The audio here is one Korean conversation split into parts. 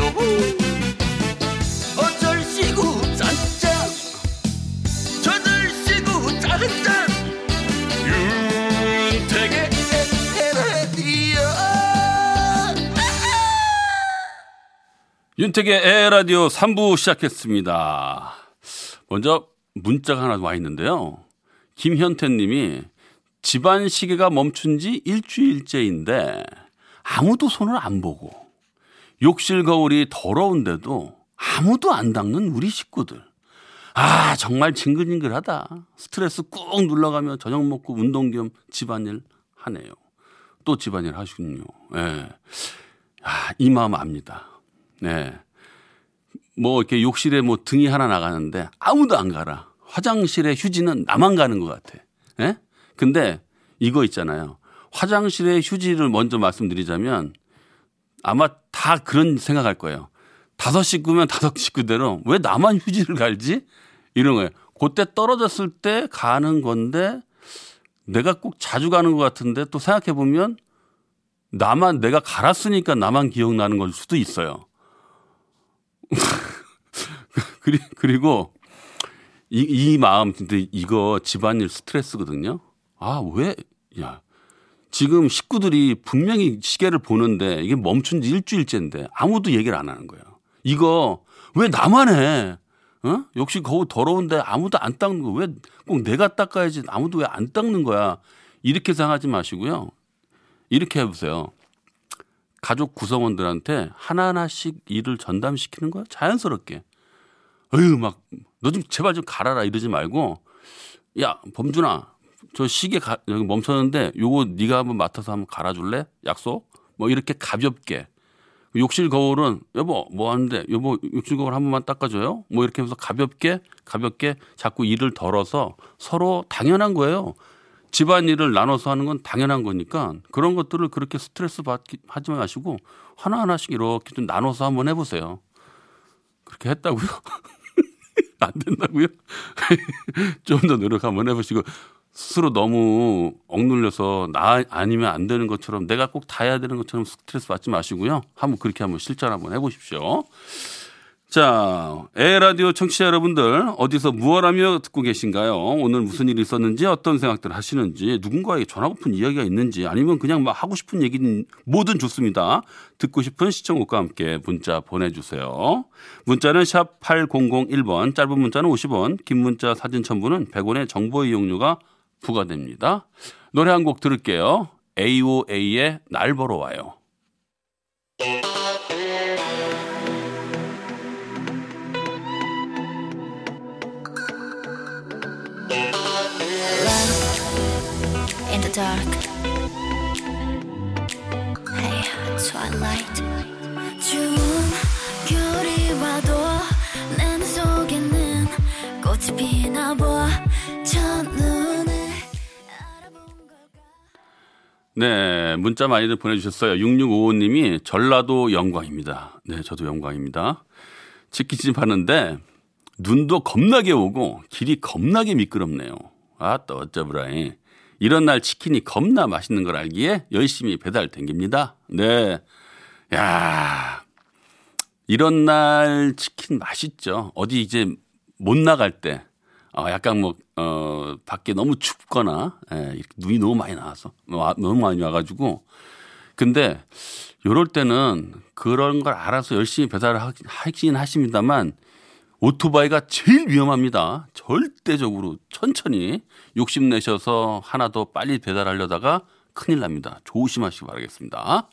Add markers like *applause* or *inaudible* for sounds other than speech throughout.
에헤라디오 어쩔 시구 짠짠 저들 시구 짠짠 윤택의 에헤라디오 윤택의 에라디오 3부 시작했습니다. 먼저 문자가 하나 와 있는데요. 김현태 님이 집안 시계가 멈춘 지 일주일째인데 아무도 손을 안 보고 욕실 거울이 더러운데도 아무도 안 닦는 우리 식구들. 아, 정말 징글징글하다. 스트레스 꾹 눌러가며 저녁 먹고 운동 겸 집안일 하네요. 또 집안일 하시군요. 예. 아, 이 마음 압니다. 네. 뭐 이렇게 욕실에 뭐 등이 하나 나가는데 아무도 안 가라. 화장실에 휴지는 나만 가는 것 같아. 예? 근데 이거 있잖아요. 화장실에 휴지를 먼저 말씀드리자면 아마 다 그런 생각할 거예요. 다섯 식구면 다섯 식구대로 왜 나만 휴지를 갈지? 이런 거예요. 그때 떨어졌을 때 가는 건데 내가 꼭 자주 가는 것 같은데 또 생각해 보면 나만 내가 갈았으니까 나만 기억나는 걸 수도 있어요. *laughs* 그리, 그리고 이, 이 마음, 근데 이거 집안일 스트레스거든요. 아, 왜, 야, 지금 식구들이 분명히 시계를 보는데 이게 멈춘 지 일주일째인데 아무도 얘기를 안 하는 거예요. 이거 왜 나만 해? 어? 역시 거울 더러운데 아무도 안 닦는 거 왜 꼭 내가 닦아야지 아무도 왜 안 닦는 거야? 이렇게 생각하지 마시고요. 이렇게 해보세요. 가족 구성원들한테 하나하나씩 일을 전담시키는 거야. 자연스럽게. 어휴, 막, 너 좀 제발 좀 갈아라 이러지 말고, 야, 범준아, 저 시계 가, 여기 멈췄는데 요거 네가 한번 맡아서 한번 갈아줄래? 약속? 뭐 이렇게 가볍게. 욕실 거울은 여보 뭐 하는데 여보 욕실 거울 한 번만 닦아줘요. 뭐 이렇게 하면서 가볍게 가볍게 자꾸 일을 덜어서 서로 당연한 거예요. 집안 일을 나눠서 하는 건 당연한 거니까 그런 것들을 그렇게 스트레스 받기 하지 마시고 하나 하나씩 이렇게 좀 나눠서 한번 해보세요. 그렇게 했다고요? *laughs* 안 된다고요? *laughs* 좀 더 노력 한번 해보시고 스스로 너무 억눌려서 나 아니면 안 되는 것처럼 내가 꼭 다 해야 되는 것처럼 스트레스 받지 마시고요. 한번 그렇게 한번 실천 한번 해보십시오. 자, 에라디오 청취자 여러분들 어디서 무엇하며 듣고 계신가요? 오늘 무슨 일이 있었는지 어떤 생각들 하시는지 누군가에게 전하고픈 이야기가 있는지 아니면 그냥 막 하고 싶은 얘기는 뭐든 좋습니다. 듣고 싶은 시청곡과 함께 문자 보내주세요. 문자는 샵 8001번 짧은 문자는 50원 긴 문자 사진 첨부는 100원의 정보 이용료가 부과됩니다. 노래 한 곡 들을게요. AOA의 날 보러 와요. dark. 첫눈 네, 문자 많이들 보내주셨어요. 6655님이 전라도 영광입니다. 네, 저도 영광입니다. 치킨집 하는데 눈도 겁나게 오고 길이 겁나게 미끄럽네요. 아, 또 어쩌브라이. 이런 날 치킨이 겁나 맛있는 걸 알기에 열심히 배달 댕깁니다. 네. 야 이런 날 치킨 맛있죠. 어디 이제 못 나갈 때, 어, 약간 뭐, 어, 밖에 너무 춥거나, 예, 눈이 너무 많이 나와서, 와- 너무 많이 와가지고. 근데, 요럴 때는 그런 걸 알아서 열심히 배달을 하- 하긴 하십니다만, 오토바이가 제일 위험합니다. 절대적으로 천천히 욕심내셔서 하나 더 빨리 배달하려다가 큰일 납니다. 조심하시기 바라겠습니다.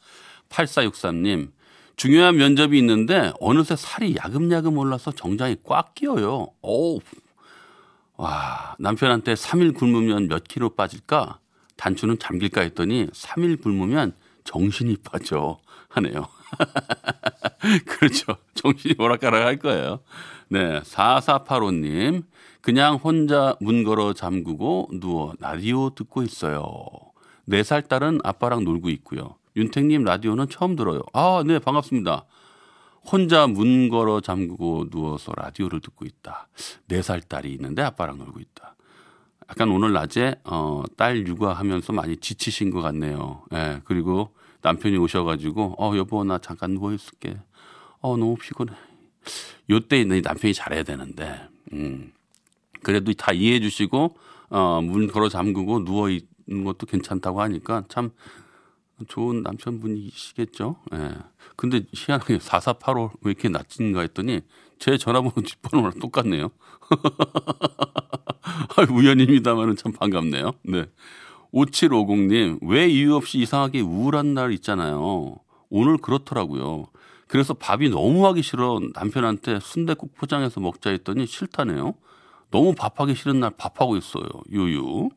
8463님, 중요한 면접이 있는데 어느새 살이 야금야금 올라서 정장이 꽉 끼어요. 오, 와, 남편한테 3일 굶으면 몇 킬로 빠질까? 단추는 잠길까 했더니 3일 굶으면 정신이 빠져 하네요. *laughs* 그렇죠. 정신이 오락가락 할 거예요. 네. 4485님. 그냥 혼자 문 걸어 잠그고 누워 라디오 듣고 있어요. 4살 딸은 아빠랑 놀고 있고요. 윤택님 라디오는 처음 들어요. 아, 네. 반갑습니다. 혼자 문 걸어 잠그고 누워서 라디오를 듣고 있다. 4살 딸이 있는데 아빠랑 놀고 있다. 약간 오늘 낮에 어, 딸 육아하면서 많이 지치신 것 같네요. 예, 그리고 남편이 오셔가지고 어 여보 나 잠깐 누워 있을게. 어 너무 피곤해. 요때 내 남편이 잘해야 되는데, 음 그래도 다 이해해 주시고 어 문 걸어 잠그고 누워 있는 것도 괜찮다고 하니까 참 좋은 남편분이시겠죠. 예. 근데 희한하게 4485 왜 이렇게 낮은가 했더니 제 전화번호 뒷번호랑 똑같네요. *laughs* 아, 우연입니다만은 참 반갑네요. 네. 5750님, 왜 이유 없이 이상하게 우울한 날 있잖아요. 오늘 그렇더라고요. 그래서 밥이 너무 하기 싫어 남편한테 순대국 포장해서 먹자 했더니 싫다네요. 너무 밥하기 싫은 날 밥하고 있어요. 유유.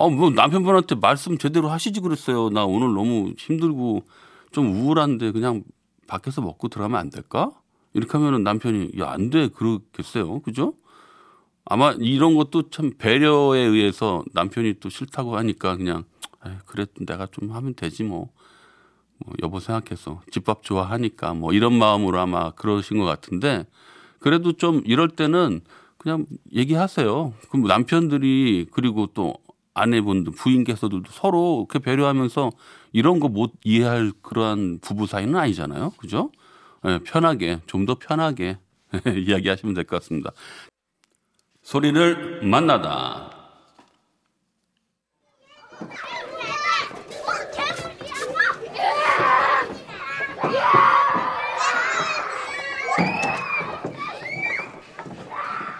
아, 뭐 남편분한테 말씀 제대로 하시지 그랬어요. 나 오늘 너무 힘들고 좀 우울한데 그냥 밖에서 먹고 들어가면 안 될까? 이렇게 하면은 남편이 야, 안 돼. 그러겠어요. 그죠? 아마 이런 것도 참 배려에 의해서 남편이 또 싫다고 하니까 그냥 에이, 그래 내가 좀 하면 되지 뭐. 뭐 여보 생각해서 집밥 좋아하니까 뭐 이런 마음으로 아마 그러신 것 같은데 그래도 좀 이럴 때는 그냥 얘기하세요. 그럼 남편들이 그리고 또 아내분들 부인께서들도 서로 그렇게 배려하면서 이런 거 못 이해할 그러한 부부 사이는 아니잖아요. 그죠? 예, 편하게 좀 더 편하게 *laughs* 이야기하시면 될 것 같습니다. 소리를 만나다.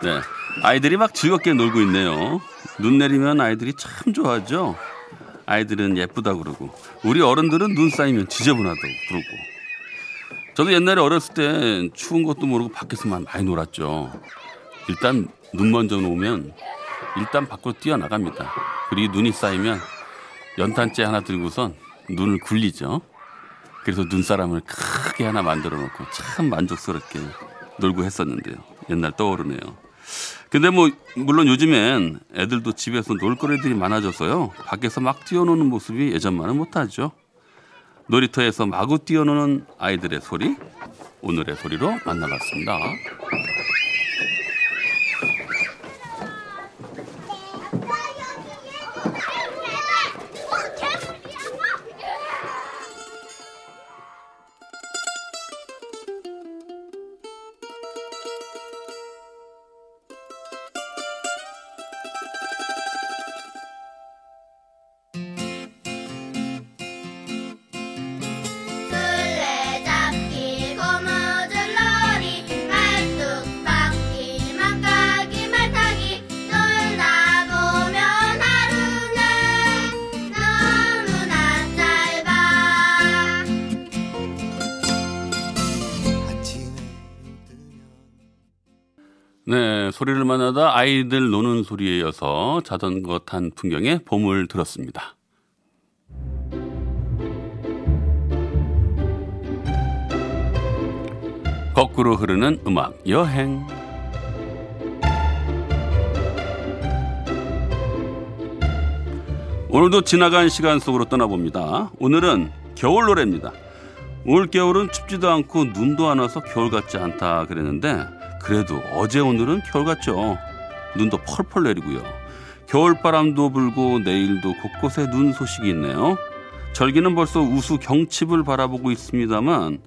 네. 아이들이 막 즐겁게 놀고 있네요. 눈 내리면 아이들이 참 좋아하죠. 아이들은 예쁘다 그러고 우리 어른들은 눈 쌓이면 지저분하다고 그러고 저도 옛날에 어렸을 때 추운 것도 모르고 밖에서만 많이 놀았죠. 일단 눈 먼저 놓으면 일단 밖으로 뛰어나갑니다. 그리고 눈이 쌓이면 연탄재 하나 들고선 눈을 굴리죠. 그래서 눈사람을 크게 하나 만들어 놓고 참 만족스럽게 놀고 했었는데요. 옛날 떠오르네요. 근데 뭐 물론 요즘엔 애들도 집에서 놀거리들이 많아져서요. 밖에서 막 뛰어노는 모습이 예전만은 못하죠. 놀이터에서 마구 뛰어노는 아이들의 소리 오늘의 소리로 만나봤습니다. 소리를 만나다 아이들 노는 소리에 이어서 자전거 탄 풍경의 봄을 들었습니다. 거꾸로 흐르는 음악 여행. 오늘도 지나간 시간 속으로 떠나봅니다. 오늘은 겨울 노래입니다. 올 겨울은 춥지도 않고 눈도 안 와서 겨울 같지 않다 그랬는데 그래도 어제 오늘은 겨울 같죠. 눈도 펄펄 내리고요. 겨울바람도 불고 내일도 곳곳에 눈 소식이 있네요. 절기는 벌써 우수 경칩을 바라보고 있습니다만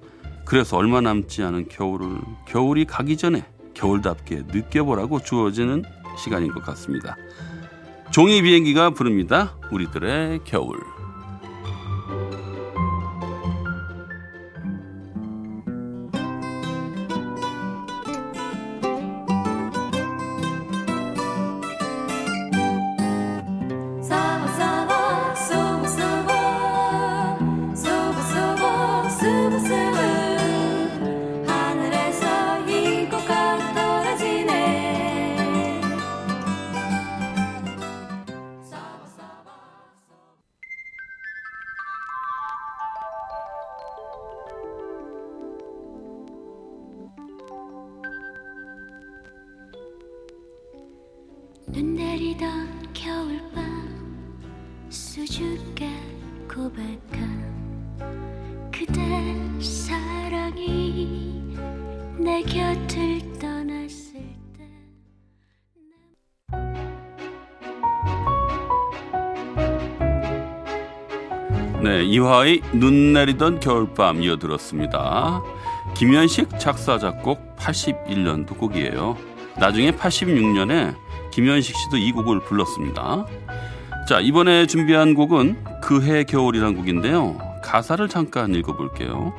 그래서 얼마 남지 않은 겨울을 겨울이 가기 전에 겨울답게 느껴보라고 주어지는 시간인 것 같습니다. 종이 비행기가 부릅니다. 우리들의 겨울. 수부 갑자기 내 곁을 떠났을 때 네, 이화의 눈 내리던 겨울밤 이어들었습니다. 김현식 작사 작곡 81년도 곡이에요. 나중에 86년에 김현식 씨도 이 곡을 불렀습니다. 자, 이번에 준비한 곡은 그해 겨울이란 곡인데요. 가사를 잠깐 읽어볼게요.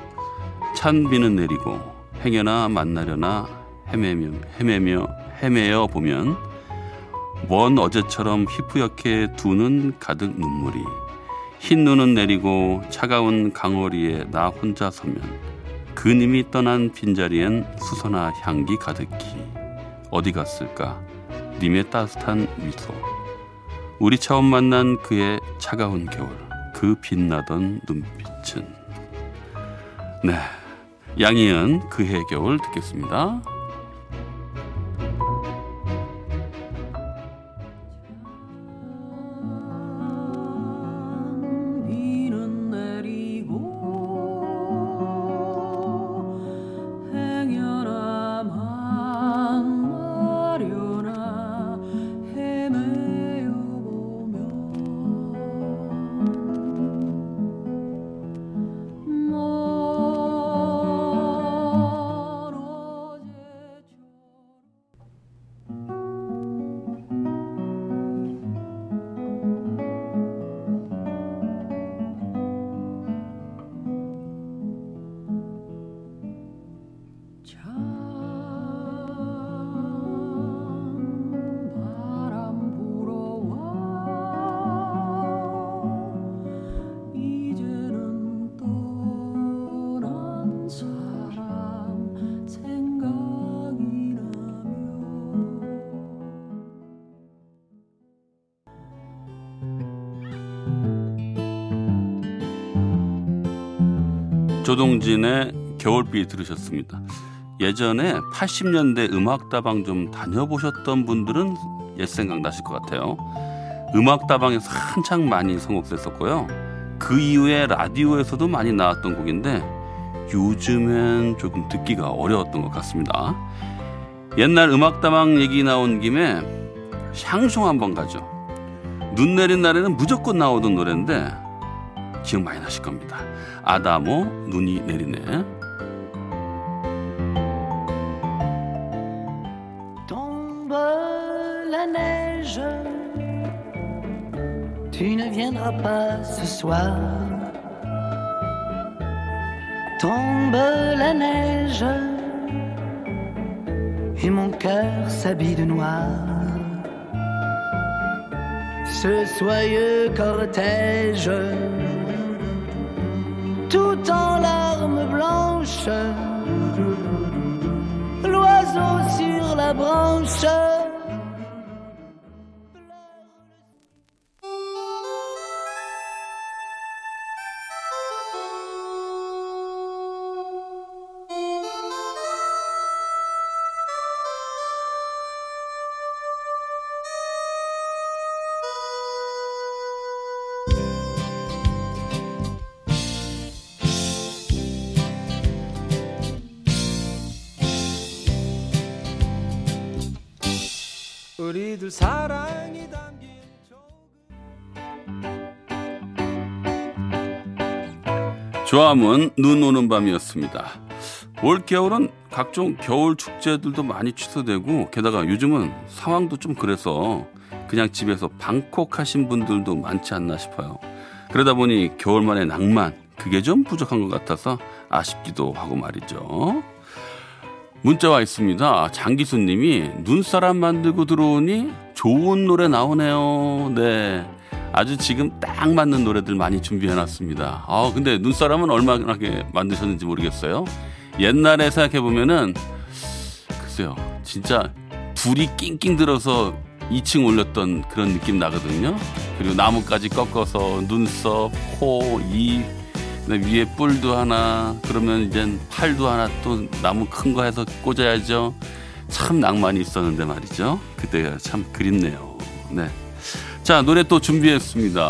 찬 비는 내리고 행여나 만나려나 헤매며 헤매며 헤매어 보면 먼 어제처럼 휘푸옇게 두 눈 가득 눈물이 흰 눈은 내리고 차가운 강어리에 나 혼자 서면 그님이 떠난 빈자리엔 수선화 향기 가득히. 어디 갔을까? 님의 따뜻한 미소. 우리 처음 만난 그의 차가운 겨울 그 빛나던 눈빛은. 네 양희은 그해 겨울 듣겠습니다. 조동진의 겨울비 들으셨습니다. 예전에 80년대 음악다방 좀 다녀보셨던 분들은 옛 생각 나실 것 같아요. 음악다방에서 한창 많이 선곡됐었고요. 그 이후에 라디오에서도 많이 나왔던 곡인데 요즘엔 조금 듣기가 어려웠던 것 같습니다. 옛날 음악다방 얘기 나온 김에 샹송 한번 가죠. 눈 내린 날에는 무조건 나오던 노래인데 기억 많이 나실 겁니다. 아다모 눈이 내리네. Tombe la neige, tu ne viendras pas ce soir. Tombe la neige, et mon cœur s'habille de noir. Ce soyeux cortège, tout en larmes blanches, l'oiseau sur la branche. 우리들 사랑이 담긴 조함은 눈 오는 밤이었습니다. 올 겨울은 각종 겨울 축제들도 많이 취소되고 게다가 요즘은 상황도 좀 그래서 그냥 집에서 방콕하신 분들도 많지 않나 싶어요. 그러다 보니 겨울만의 낭만 그게 좀 부족한 것 같아서 아쉽기도 하고 말이죠. 문자 와 있습니다. 장기수님이 눈사람 만들고 들어오니 좋은 노래 나오네요. 네. 아주 지금 딱 맞는 노래들 많이 준비해놨습니다. 아, 근데 눈사람은 얼마나 만드셨는지 모르겠어요. 옛날에 생각해보면은, 글쎄요. 진짜 불이 낑낑 들어서 2층 올렸던 그런 느낌 나거든요. 그리고 나무까지 꺾어서 눈썹, 코, 입, 위에 뿔도 하나, 그러면 이제 팔도 하나 또 나무 큰 거 해서 꽂아야죠. 참 낭만이 있었는데 말이죠. 그때가 참 그립네요. 네. 자, 노래 또 준비했습니다.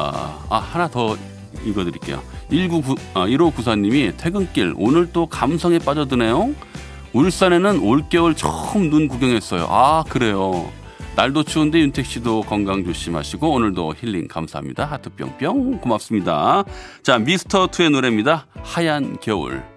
아, 하나 더 읽어드릴게요. 199, 아, 1594님이 퇴근길 오늘 또 감성에 빠져드네요. 울산에는 올겨울 처음 눈 구경했어요. 아, 그래요. 날도 추운데 윤택 씨도 건강 조심하시고 오늘도 힐링 감사합니다. 하트 뿅뿅 고맙습니다. 자, 미스터 투의 노래입니다. 하얀 겨울.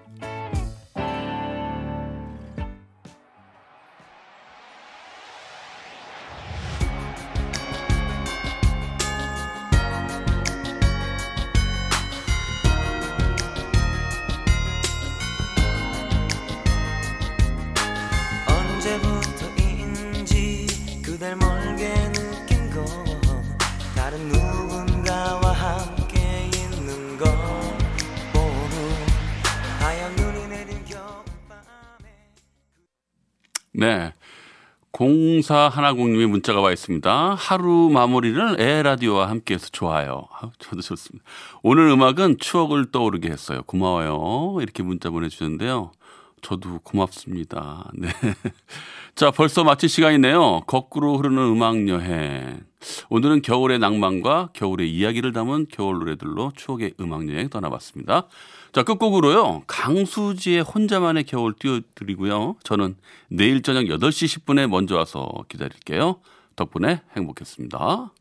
0410님의 문자가 와 있습니다. 하루 마무리를 에라디오와 함께해서 좋아요. 아, 저도 좋습니다. 오늘 음악은 추억을 떠오르게 했어요. 고마워요. 이렇게 문자 보내주셨는데요. 저도 고맙습니다. *laughs* 네. 자, 벌써 마칠 시간이네요. 거꾸로 흐르는 음악 여행. 오늘은 겨울의 낭만과 겨울의 이야기를 담은 겨울 노래들로 추억의 음악 여행 떠나봤습니다. 자, 끝곡으로요. 강수지의 혼자만의 겨울 띄워드리고요. 저는 내일 저녁 8시 10분에 먼저 와서 기다릴게요. 덕분에 행복했습니다.